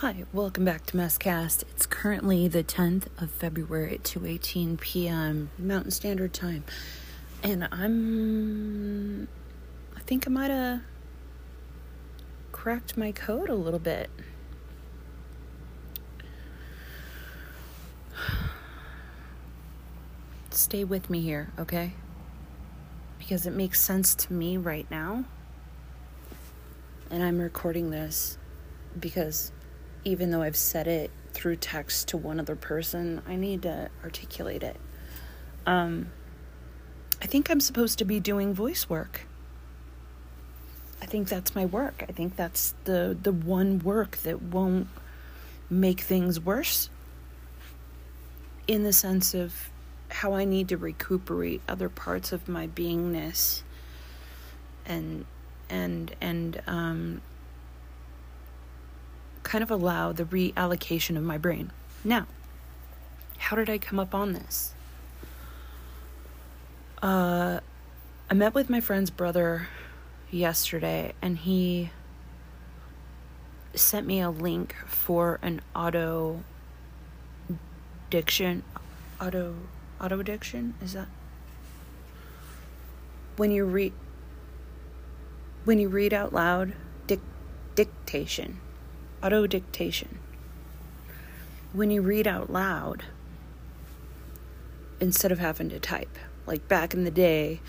Hi, welcome back to Messcast. It's currently the 10th of February at 2:18 p.m. Mountain Standard Time. And I'm I think I might have cracked my code a little bit. Stay with me here, okay? Because it makes sense to me right now. And I'm recording this because even though I've said it through text to one other person, I need to articulate it. Um, I think I'm supposed to be doing voice work. I think that's my work. I think that's the the one work that won't make things worse in the sense of how I need to recuperate other parts of my beingness and and and um kind of allow the reallocation of my brain. Now, how did I come up on this? Uh, I met with my friend's brother yesterday, and he sent me a link for an auto diction auto auto addiction is that when you read when you read out loud dic- dictation auto dictation. When you read out loud, instead of having to type, like back in the day,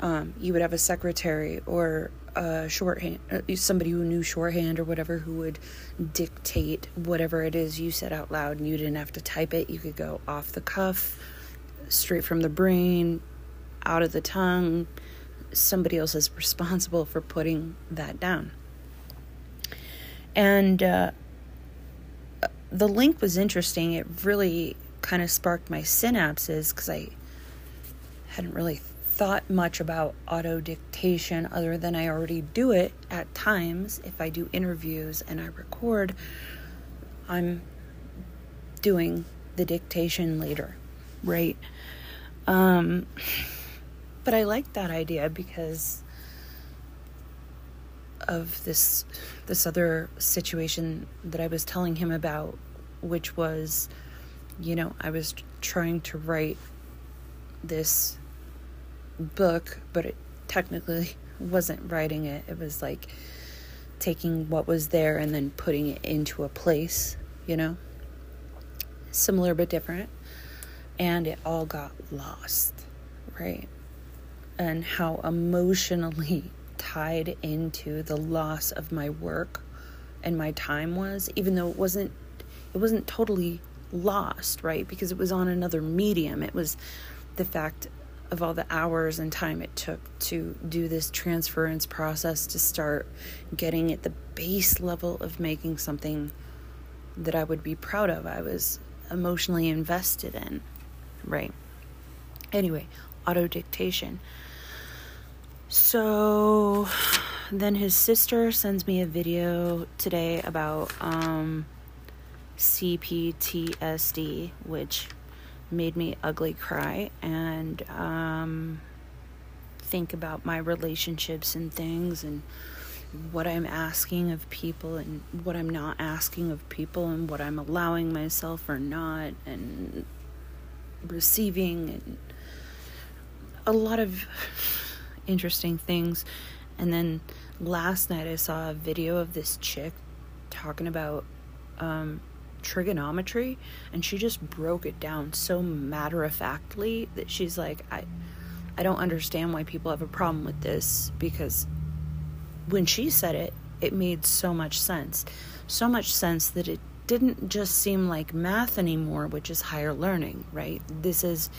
um, you would have a secretary or a shorthand, uh, somebody who knew shorthand or whatever, who would dictate whatever it is you said out loud, and you didn't have to type it. You could go off the cuff, straight from the brain, out of the tongue. Somebody else is responsible for putting that down. And uh, the link was interesting. It really kind of sparked my synapses because I hadn't really thought much about auto dictation other than I already do it at times. If I do interviews and I record, I'm doing the dictation later, right? Um, but I like that idea because of this this other situation that I was telling him about, which was, you know, I was trying to write this book, but it technically wasn't writing it. It was like taking what was there and then putting it into a place, you know? Similar but different. And it all got lost, right? And how emotionally tied into the loss of my work and my time was even though it wasn't it wasn't totally lost right? Because it was on another medium. It was the fact of all the hours and time it took to do this transference process to start getting at the base level of making something that I would be proud of I was emotionally invested in right? Anyway auto dictation so then his sister sends me a video today about um, CPTSD, which made me ugly cry and um, think about my relationships and things and what I'm asking of people and what I'm not asking of people and what I'm allowing myself or not and receiving and a lot of interesting things. And then last night I saw a video of this chick talking about um, trigonometry, and she just broke it down so matter of factly that she's like, I, I don't understand why people have a problem with this because when she said it, it made so much sense. So much sense that it didn't just seem like math anymore, which is higher learning, right? This is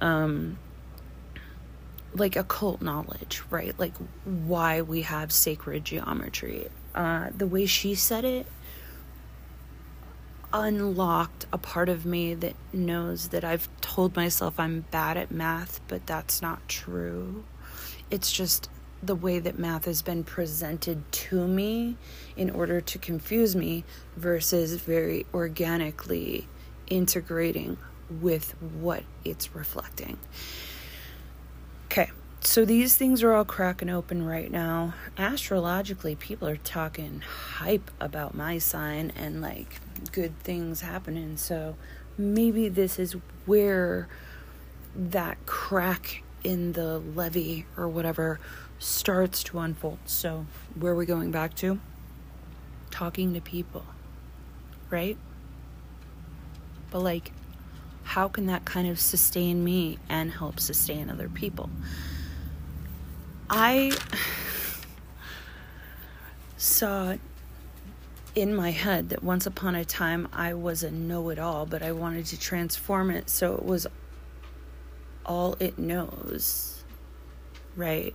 um, like occult knowledge, right? Like why we have sacred geometry. Uh, the way she said it unlocked a part of me that knows that I've told myself I'm bad at math, but that's not true. It's just the way that math has been presented to me in order to confuse me versus very organically integrating with what it's reflecting. Okay, so these things are all cracking open right now. Astrologically, people are talking hype about my sign and like good things happening. So maybe this is where that crack in the levee or whatever starts to unfold. So, where are we going back to? Talking to people, right? But, like, how can that kind of sustain me and help sustain other people? I saw in my head that once upon a time I was a know it all, but I wanted to transform it so it was all it knows, right?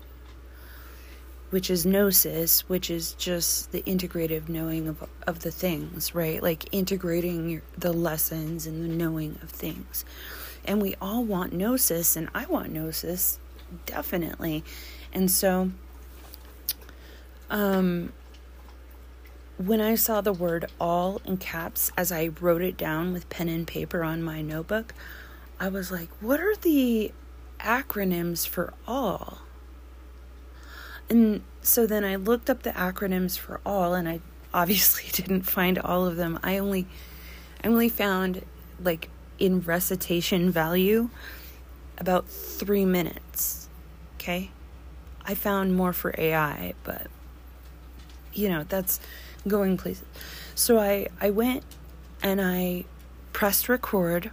Which is gnosis, which is just the integrative knowing of, of the things, right? Like integrating your, the lessons and the knowing of things. And we all want gnosis, and I want gnosis, definitely. And so, um, when I saw the word all in caps as I wrote it down with pen and paper on my notebook, I was like, what are the acronyms for all? And so then I looked up the acronyms for all and I obviously didn't find all of them. I only I only found like in recitation value about 3 minutes. Okay? I found more for AI, but you know, that's going places. So I I went and I pressed record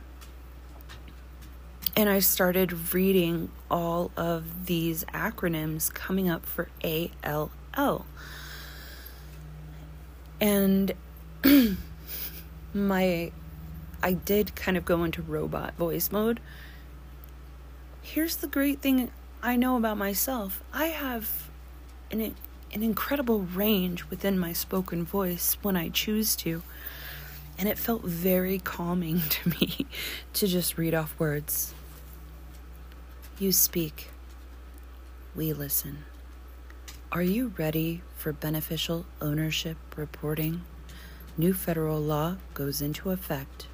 and I started reading all of these acronyms coming up for ALL. And my I did kind of go into robot voice mode. Here's the great thing I know about myself. I have an an incredible range within my spoken voice when I choose to. And it felt very calming to me to just read off words. You speak. We listen. Are you ready for beneficial ownership reporting? New federal law goes into effect.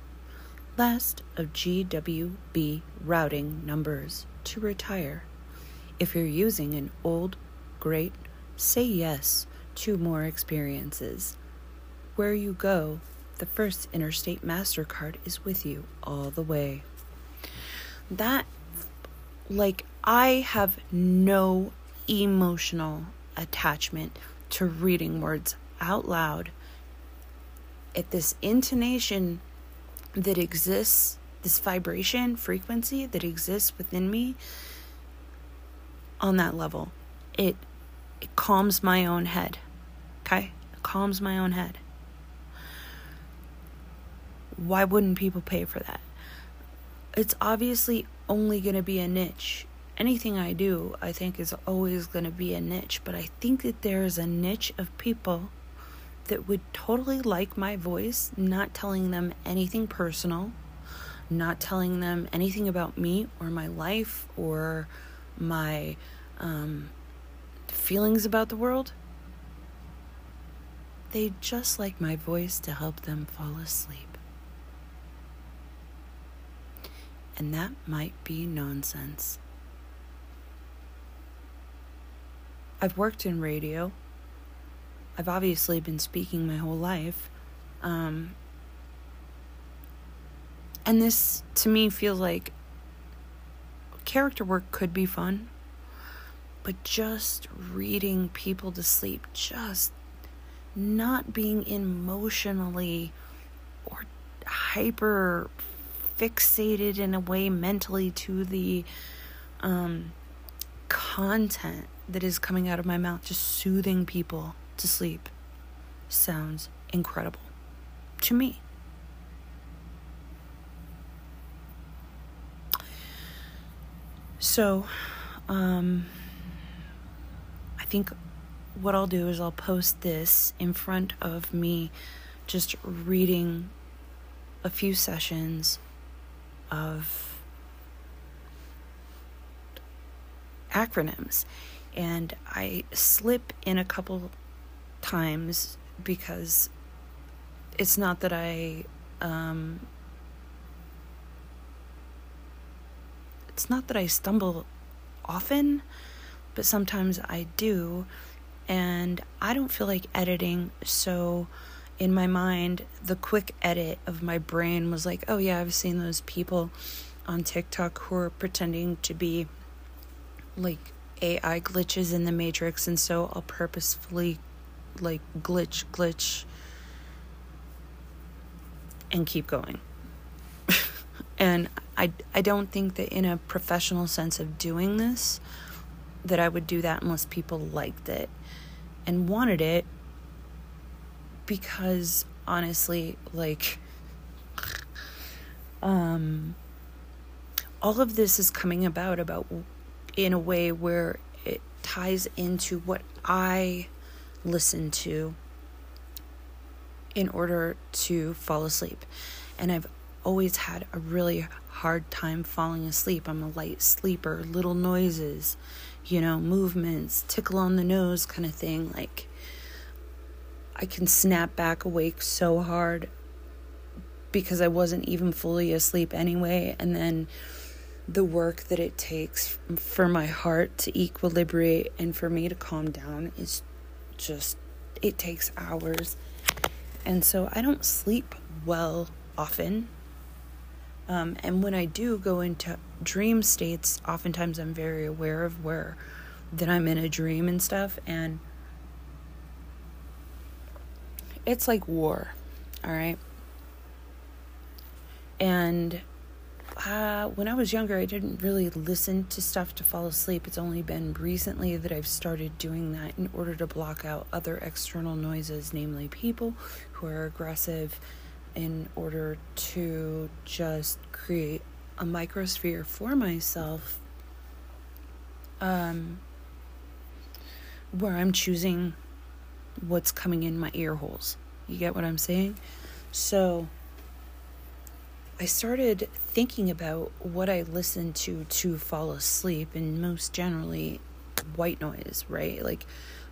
Last of GWB routing numbers to retire. If you're using an old, great, Say yes to more experiences. Where you go, the First Interstate MasterCard is with you all the way. That, like, I have no emotional attachment to reading words out loud. At this intonation that exists, this vibration frequency that exists within me, on that level, it it calms my own head. Okay? It calms my own head. Why wouldn't people pay for that? It's obviously only going to be a niche. Anything I do, I think, is always going to be a niche. But I think that there is a niche of people that would totally like my voice, not telling them anything personal, not telling them anything about me or my life or my um, feelings about the world, they just like my voice to help them fall asleep. And that might be nonsense. I've worked in radio. I've obviously been speaking my whole life. Um, and this, to me, feels like character work could be fun but just reading people to sleep, just not being emotionally or hyper fixated in a way mentally to the um, content that is coming out of my mouth, just soothing people to sleep sounds incredible to me. So, um, I think what I'll do is I'll post this in front of me just reading a few sessions of acronyms and I slip in a couple times because it's not that I um, it's not that I stumble often but sometimes I do. And I don't feel like editing, so in my mind, the quick edit of my brain was like, oh, yeah, I've seen those people on TikTok who are pretending to be like AI glitches in the Matrix, and so I'll purposefully like glitch, glitch, and keep going. and I, I don't think that in a professional sense of doing this, that I would do that unless people liked it and wanted it because honestly, like, um, all of this is coming about about in a way where it ties into what I listen to in order to fall asleep. And I've always had a really hard time falling asleep. I'm a light sleeper, little noises, you know, movements, tickle on the nose kind of thing. Like, I can snap back awake so hard because I wasn't even fully asleep anyway. And then the work that it takes for my heart to equilibrate and for me to calm down is just, it takes hours. And so I don't sleep well often. Um, and when I do go into dream states, oftentimes I'm very aware of where that I'm in a dream and stuff. And it's like war, all right? And uh, when I was younger, I didn't really listen to stuff to fall asleep. It's only been recently that I've started doing that in order to block out other external noises, namely people who are aggressive, in order to just create a microsphere for myself um, where I'm choosing what's coming in my ear holes. You get what I'm saying? So I started thinking about what I listen to to fall asleep, and most generally, white noise, right? Like,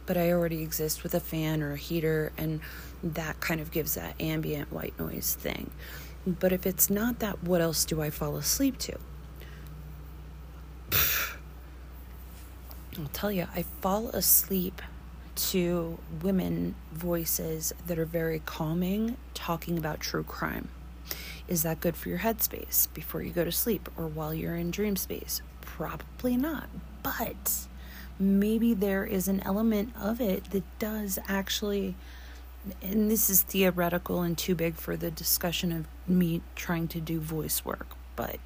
but I already exist with a fan or a heater, and that kind of gives that ambient white noise thing. But if it's not that, what else do I fall asleep to? I'll tell you, I fall asleep to women voices that are very calming talking about true crime. Is that good for your headspace before you go to sleep or while you're in dream space? Probably not. But maybe there is an element of it that does actually, and this is theoretical and too big for the discussion of me trying to do voice work, but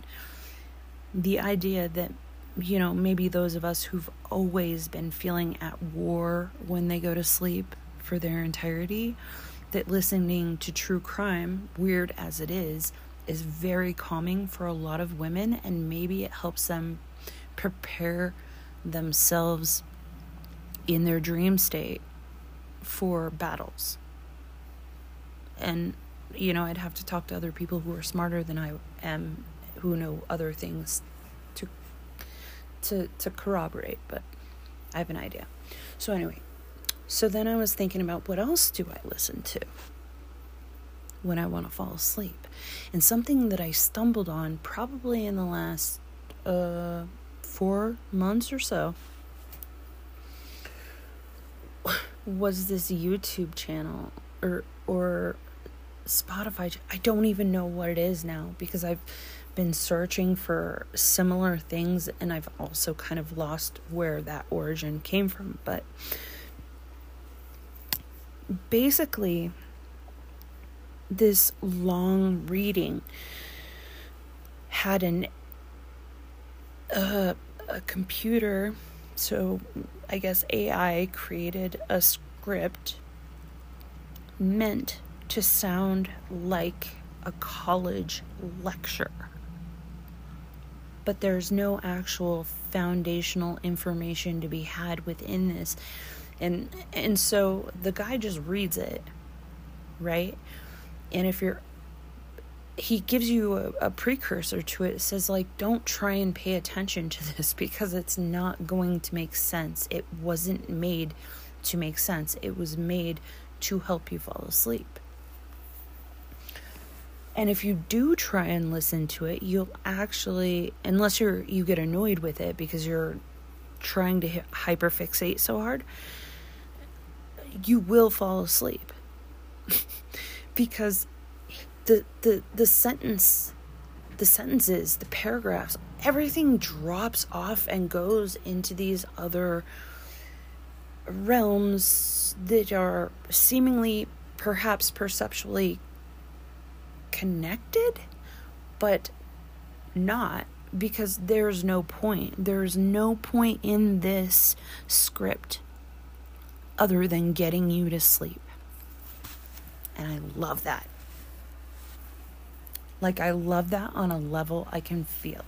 the idea that you know, maybe those of us who've always been feeling at war when they go to sleep for their entirety that listening to true crime, weird as it is, is very calming for a lot of women, and maybe it helps them prepare themselves in their dream state for battles. And, you know, I'd have to talk to other people who are smarter than I am, who know other things to to corroborate, but I have an idea. So anyway, so then I was thinking about what else do I listen to when I want to fall asleep? And something that I stumbled on probably in the last uh, four months or so was this YouTube channel or or Spotify. I don't even know what it is now because I've been searching for similar things and I've also kind of lost where that origin came from. But basically, this long reading had an uh, a computer, so I guess AI created a script meant to sound like a college lecture. But there's no actual foundational information to be had within this and and so the guy just reads it right and if you're he gives you a, a, precursor to it. It says, like, don't try and pay attention to this because it's not going to make sense. It wasn't made to make sense, it was made to help you fall asleep. And if you do try and listen to it, you'll actually, unless you're you get annoyed with it because you're trying to hyperfixate so hard, you will fall asleep. because the the the sentence the sentences, the paragraphs, everything drops off and goes into these other realms that are seemingly perhaps perceptually connected but not because there's no point. There's no point in this script other than getting you to sleep. And I love that. Like, I love that on a level I can feel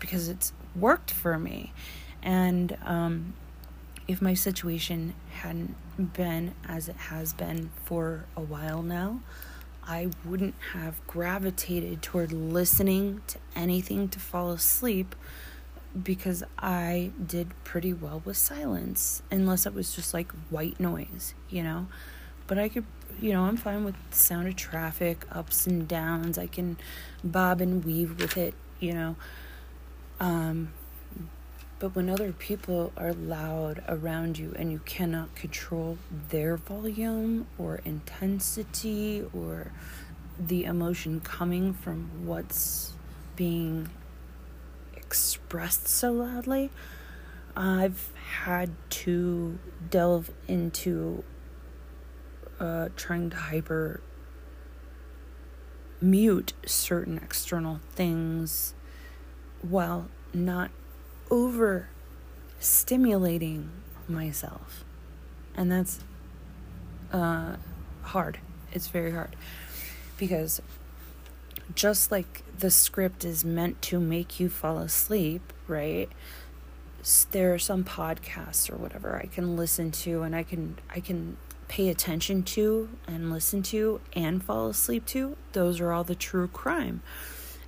because it's worked for me. And um, if my situation hadn't been as it has been for a while now, I wouldn't have gravitated toward listening to anything to fall asleep because I did pretty well with silence, unless it was just like white noise, you know. But I could, you know, I'm fine with the sound of traffic, ups and downs. I can bob and weave with it, you know. Um, but when other people are loud around you and you cannot control their volume or intensity or the emotion coming from what's being expressed so loudly, I've had to delve into uh, trying to hyper mute certain external things while not over stimulating myself. And that's uh, hard. It's very hard. Because just like the script is meant to make you fall asleep, right? There are some podcasts or whatever I can listen to and I can I can pay attention to and listen to and fall asleep to. Those are all the true crime.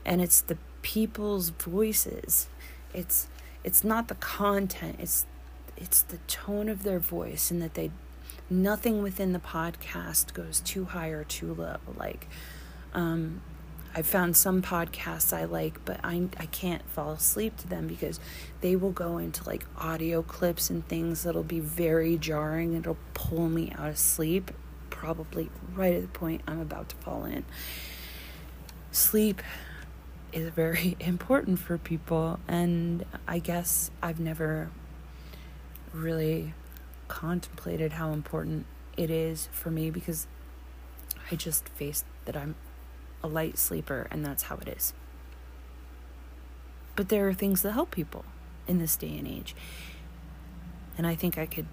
And it's the people's voices. It's it's not the content it's it's the tone of their voice and that they nothing within the podcast goes too high or too low like um i found some podcasts I like, but I, I can't fall asleep to them because they will go into like audio clips and things that'll be very jarring. It'll pull me out of sleep, probably right at the point I'm about to fall in. Sleep is very important for people and I guess I've never really contemplated how important it is for me because I just face that I'm a light sleeper and that's how it is. But there are things that help people in this day and age. And I think I could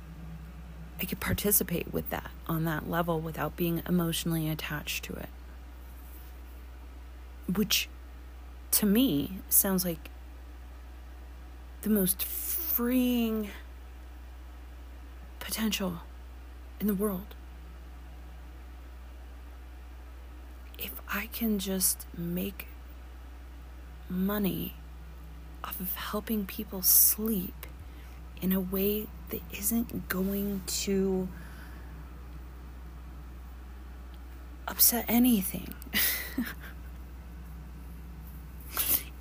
I could participate with that on that level without being emotionally attached to it. Which to me sounds like the most freeing potential in the world. If I can just make money off of helping people sleep in a way that isn't going to upset anything.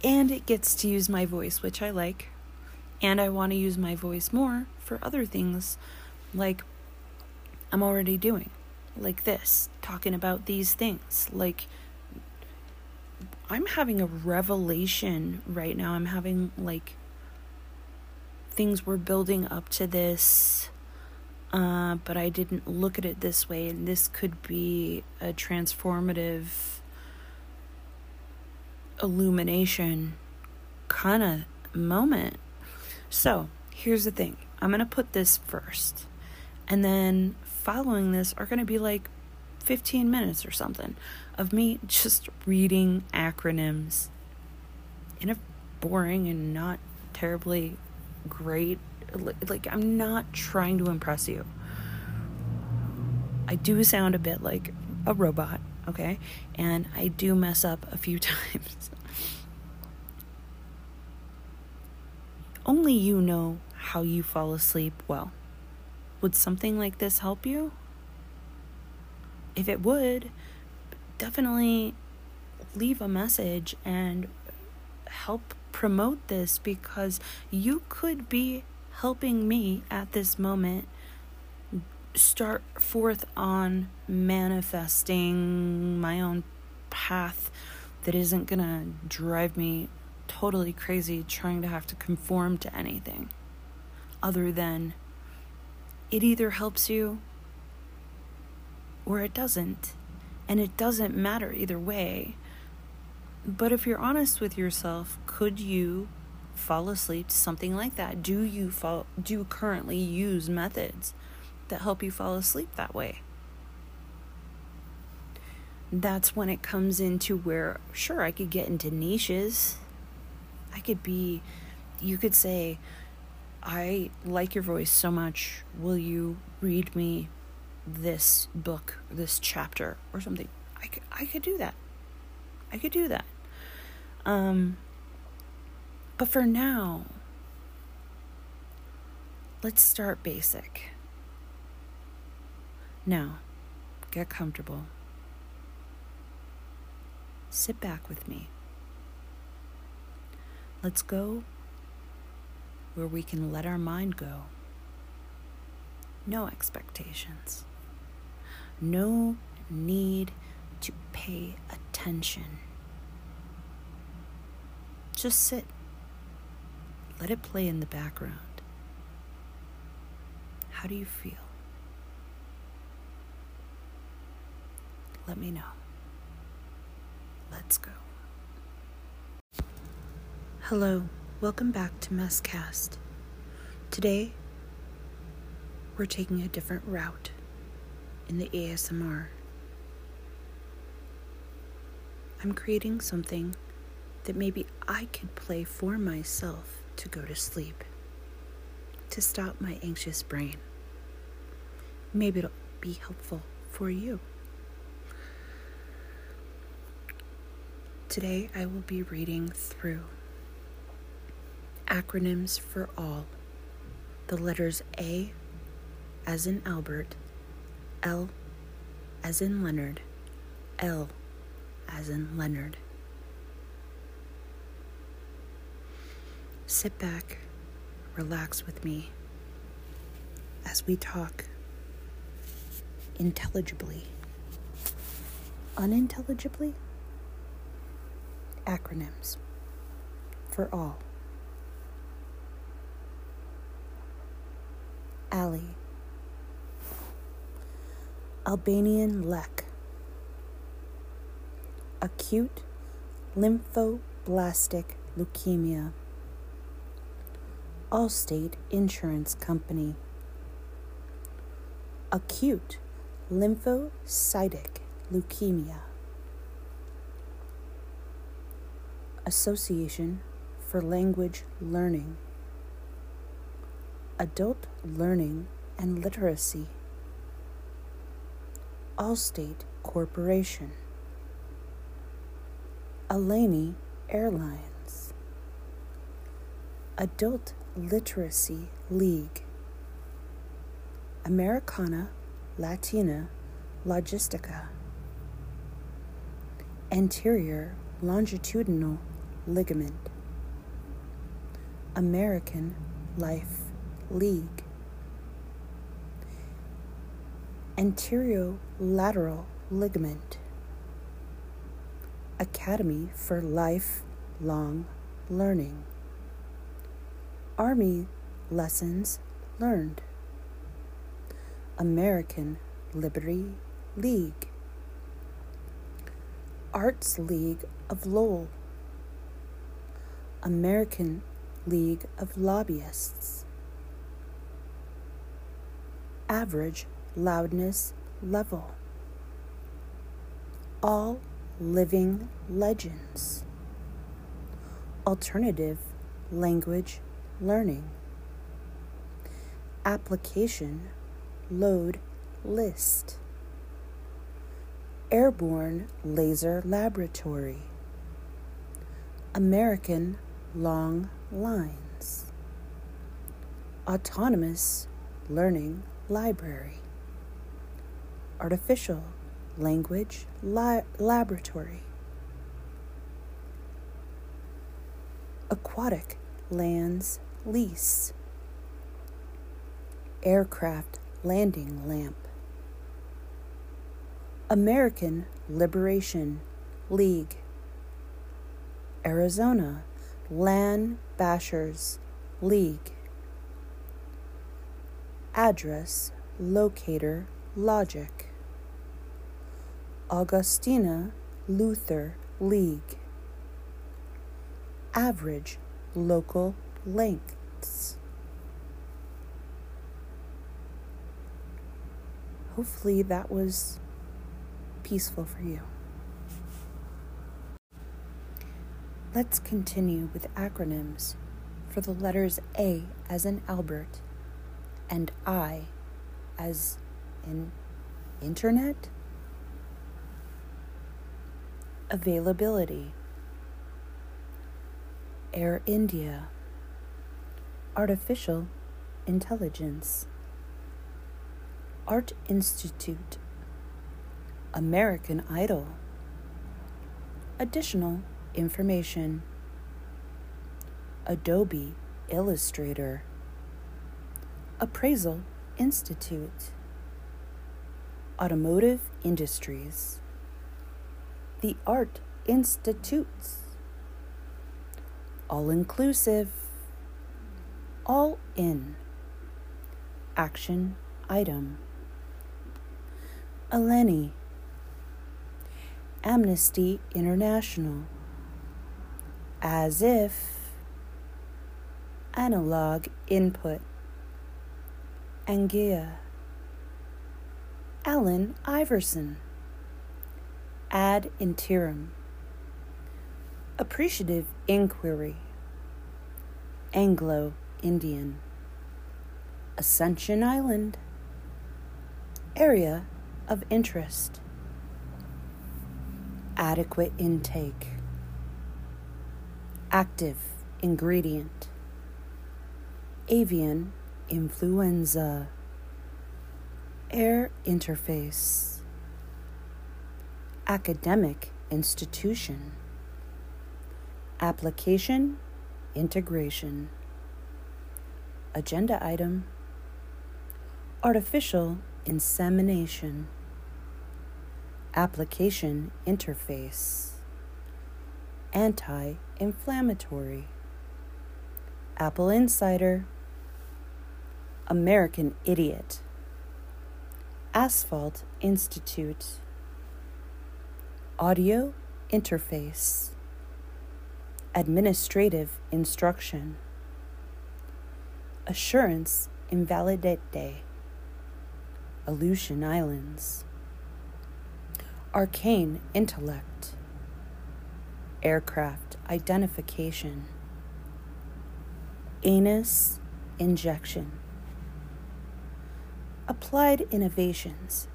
and it gets to use my voice, which I like. And I want to use my voice more for other things like I'm already doing, like this, talking about these things. Like, I'm having a revelation right now. I'm having like things were building up to this, uh, but I didn't look at it this way, and this could be a transformative illumination kind of moment. So, here's the thing I'm going to put this first. And then following this are going to be like 15 minutes or something of me just reading acronyms in a boring and not terribly great like I'm not trying to impress you. I do sound a bit like a robot okay? And I do mess up a few times. Only you know how you fall asleep well. Would something like this help you? If it would, definitely leave a message and help promote this because you could be helping me at this moment start forth on manifesting my own path that isn't going to drive me totally crazy trying to have to conform to anything other than it either helps you or it doesn't. And it doesn't matter either way. But if you're honest with yourself, could you fall asleep to something like that? Do you fall do you currently use methods that help you fall asleep that way? That's when it comes into where sure I could get into niches. I could be you could say I like your voice so much. Will you read me this book, this chapter, or something? I could, I could do that. I could do that. Um, but for now, let's start basic. Now, get comfortable. Sit back with me. Let's go where we can let our mind go. No expectations. No need to pay attention. Just sit. Let it play in the background. How do you feel? Let me know. Let's go. Hello. Welcome back to Messcast. Today, we're taking a different route in the ASMR. I'm creating something that maybe I could play for myself to go to sleep, to stop my anxious brain. Maybe it'll be helpful for you. Today, I will be reading through acronyms for all. The letters A as in Albert, L as in Leonard, L as in Leonard. Sit back, relax with me as we talk intelligibly. Unintelligibly? Acronyms for all. Ali. Albanian lek. Acute lymphoblastic leukemia. Allstate Insurance Company. Acute lymphocytic leukemia. Association for Language Learning. Adult learning and literacy. Allstate Corporation, Alani Airlines, Adult Literacy League, Americana Latina Logistica, Anterior Longitudinal Ligament, American Life League. Anterolateral ligament. Academy for Lifelong Learning. Army Lessons Learned. American Liberty League. Arts League of Lowell. American League of Lobbyists average loudness level. All living legends. Alternative language learning. Application load list. Airborne Laser Laboratory. American Long Lines. Autonomous Learning Library, Artificial Language li- Laboratory, Aquatic Lands Lease, Aircraft Landing Lamp. American Liberation League. Arizona Land Bashers League. Address Locator Logic. Augustana Luther League. Average local lengths. Hopefully, that was peaceful for you. Let's continue with acronyms for the letters A as in Albert and I as in Internet. Availability. Air India. Artificial Intelligence. Art Institute. American Idol. Additional information. Adobe Illustrator. Appraisal Institute. Automotive Industries. The Art Institutes. All Inclusive All In Action Item. Eleni Amnesty International As if Analog Input. Angia Allen Iverson. Ad interim. Appreciative Inquiry. Anglo Indian. Ascension Island. Area of interest. Adequate intake Active ingredient. Avian influenza. Air interface. Academic institution. Application integration. Agenda item. Artificial insemination. Application interface Anti inflammatory Apple Insider. American Idiot. Asphalt Institute. Audio Interface. Administrative Instruction. Assurance Invalidate Aleutian Islands. Arcane Intellect Aircraft Identification. Anus Injection. Applied Innovations.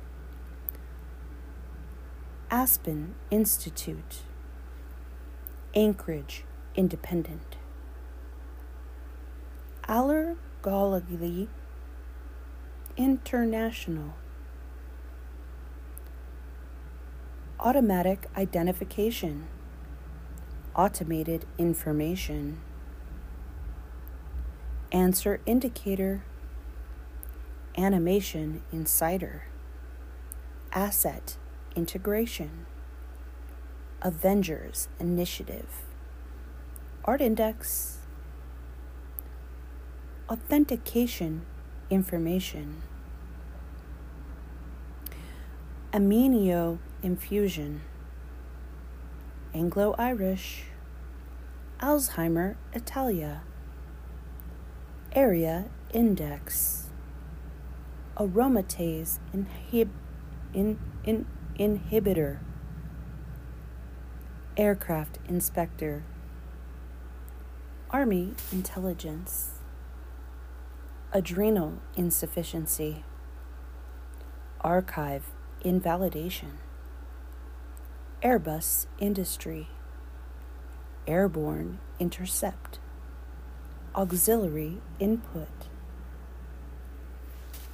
Aspen Institute. Anchorage Independent. Allergology International. Automatic Identification Automated Information. Answer Indicator. Animation Insider. Asset Integration. Avengers Initiative. Art Index. Authentication Information. Aminio Infusion Anglo Irish Alzheimer Italia. Area Index. Aromatase inhib- in, in, inhibitor, aircraft inspector, Army intelligence, adrenal insufficiency, archive invalidation, Airbus industry, airborne intercept, auxiliary input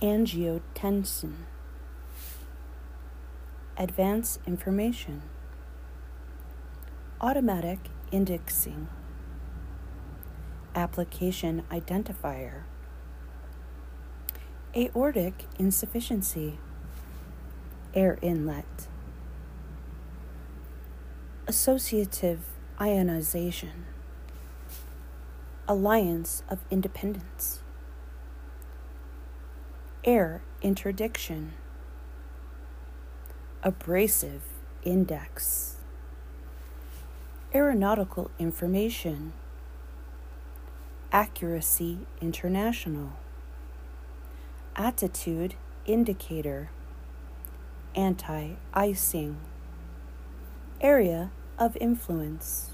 angiotensin. Advance information. Automatic indexing. Application identifier. aortic insufficiency, air inlet, associative ionization, alliance of independence, air interdiction, abrasive index, aeronautical information, accuracy international, attitude indicator, anti icing, area of influence,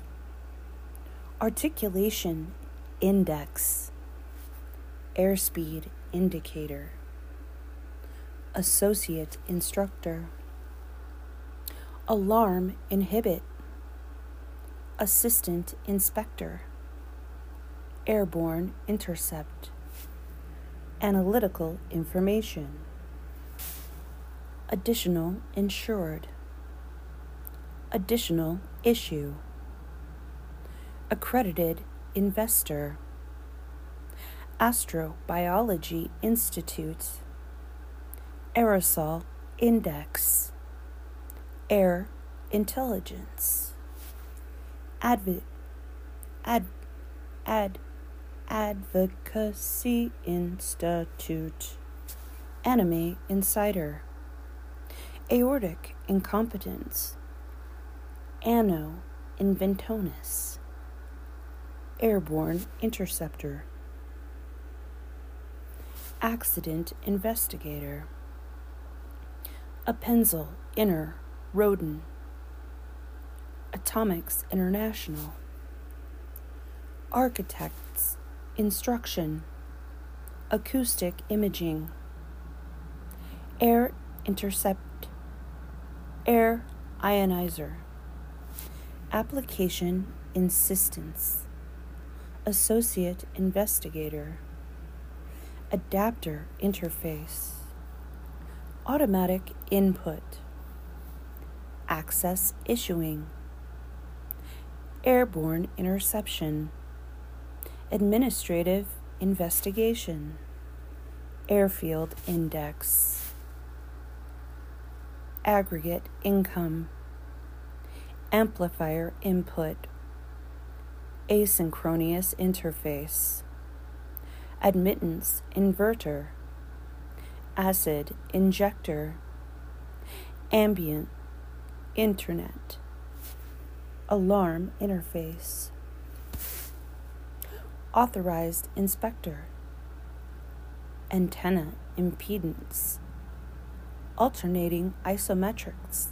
articulation index, airspeed indicator, associate instructor, alarm inhibit, assistant inspector, airborne intercept, analytical information, additional insured, additional issue, accredited investor, Astrobiology Institute, Aerosol Index, Air Intelligence, Adv- ad, ad, Advocacy Institute, Anime Insider, Aortic Incompetence, Anno Inventonis, Airborne Interceptor, Accident Investigator, Appenzell Inner Roden, Atomics International, Architects Instruction, Acoustic Imaging, Air Intercept, Air Ionizer, Application Insistence. Associate Investigator, Adapter Interface, Automatic Input, Access Issuing, Airborne Interception, Administrative Investigation, Airfield Index, Aggregate Income, Amplifier Input, asynchronous interface, admittance inverter, acid injector, ambient internet, alarm interface, authorized inspector, antenna impedance, alternating isometrics,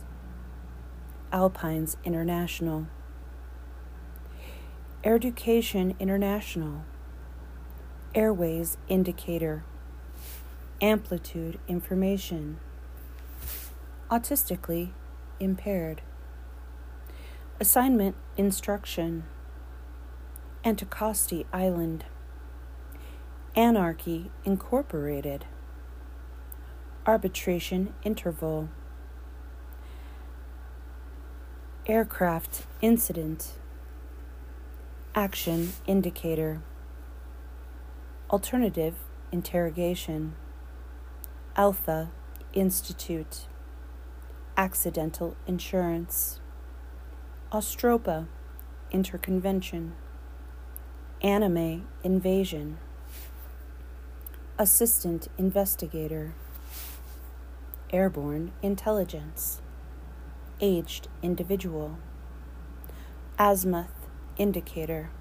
Alpines International. Education International, Airways Indicator, Amplitude Information, Autistically Impaired, Assignment Instruction, Anticosti Island, Anarchy Incorporated, Arbitration Interval, Aircraft Incident. Action indicator. Alternative interrogation. Alpha Institute. Accidental insurance. Austropa interconvention. Anime invasion. Assistant investigator. Airborne intelligence. Aged individual. Azimuth indicator,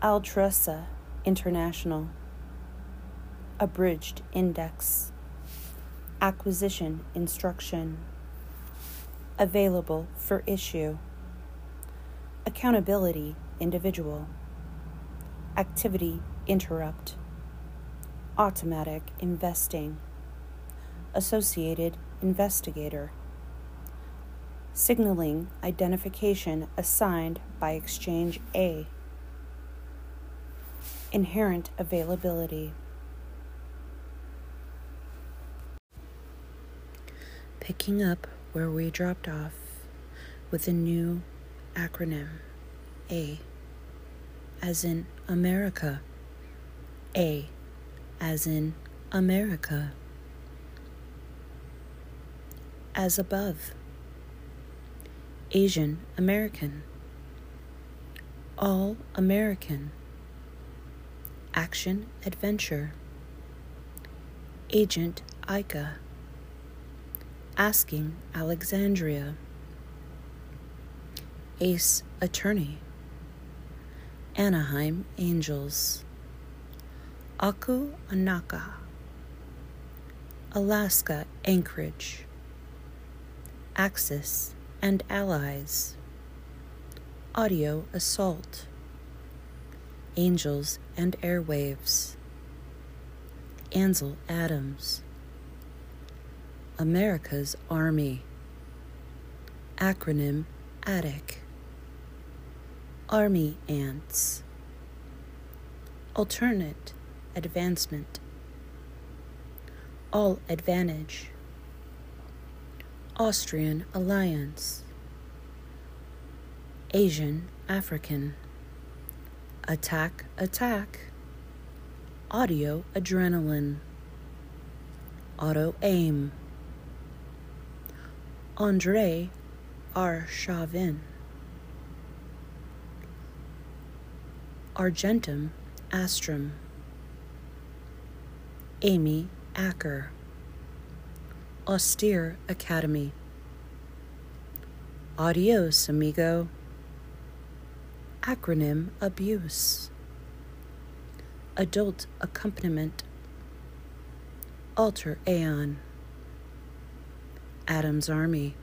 Altrusa International, abridged index, acquisition instruction, available for issue, accountability individual, activity interrupt, automatic investing, associated investigator signaling identification assigned by Exchange A. Inherent availability. Picking up where we dropped off with a new acronym A, as in America, A, as in America. As above. Asian American. All American. Action Adventure. Agent Aika. Asking Alexandria. Ace Attorney. Anaheim Angels. Aku Anaka. Alaska Anchorage. Axis and Allies. Audio Assault. Angels and Airwaves. Ansel Adams. America's Army. Acronym ATTIC. Army Ants. Alternate Advancement. All Advantage. Austrian Alliance. Asian African. Attack Attack. Audio Adrenaline. Auto Aim. Andre R. Chauvin. Argentum Astrum. Amy Acker. Austere Academy. Adios, amigo. Acronym Abuse. Adult Accompaniment. Alter Aeon. Adam's Army.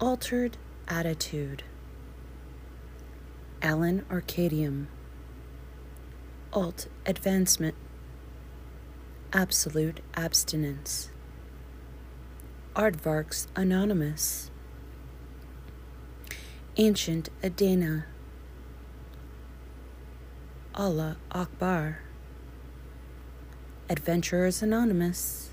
Altered Attitude. Alan Arcadium. Alt Advancement. Absolute Abstinence. Aardvarks Anonymous. Ancient Adena. Allah Akbar. Adventurers Anonymous.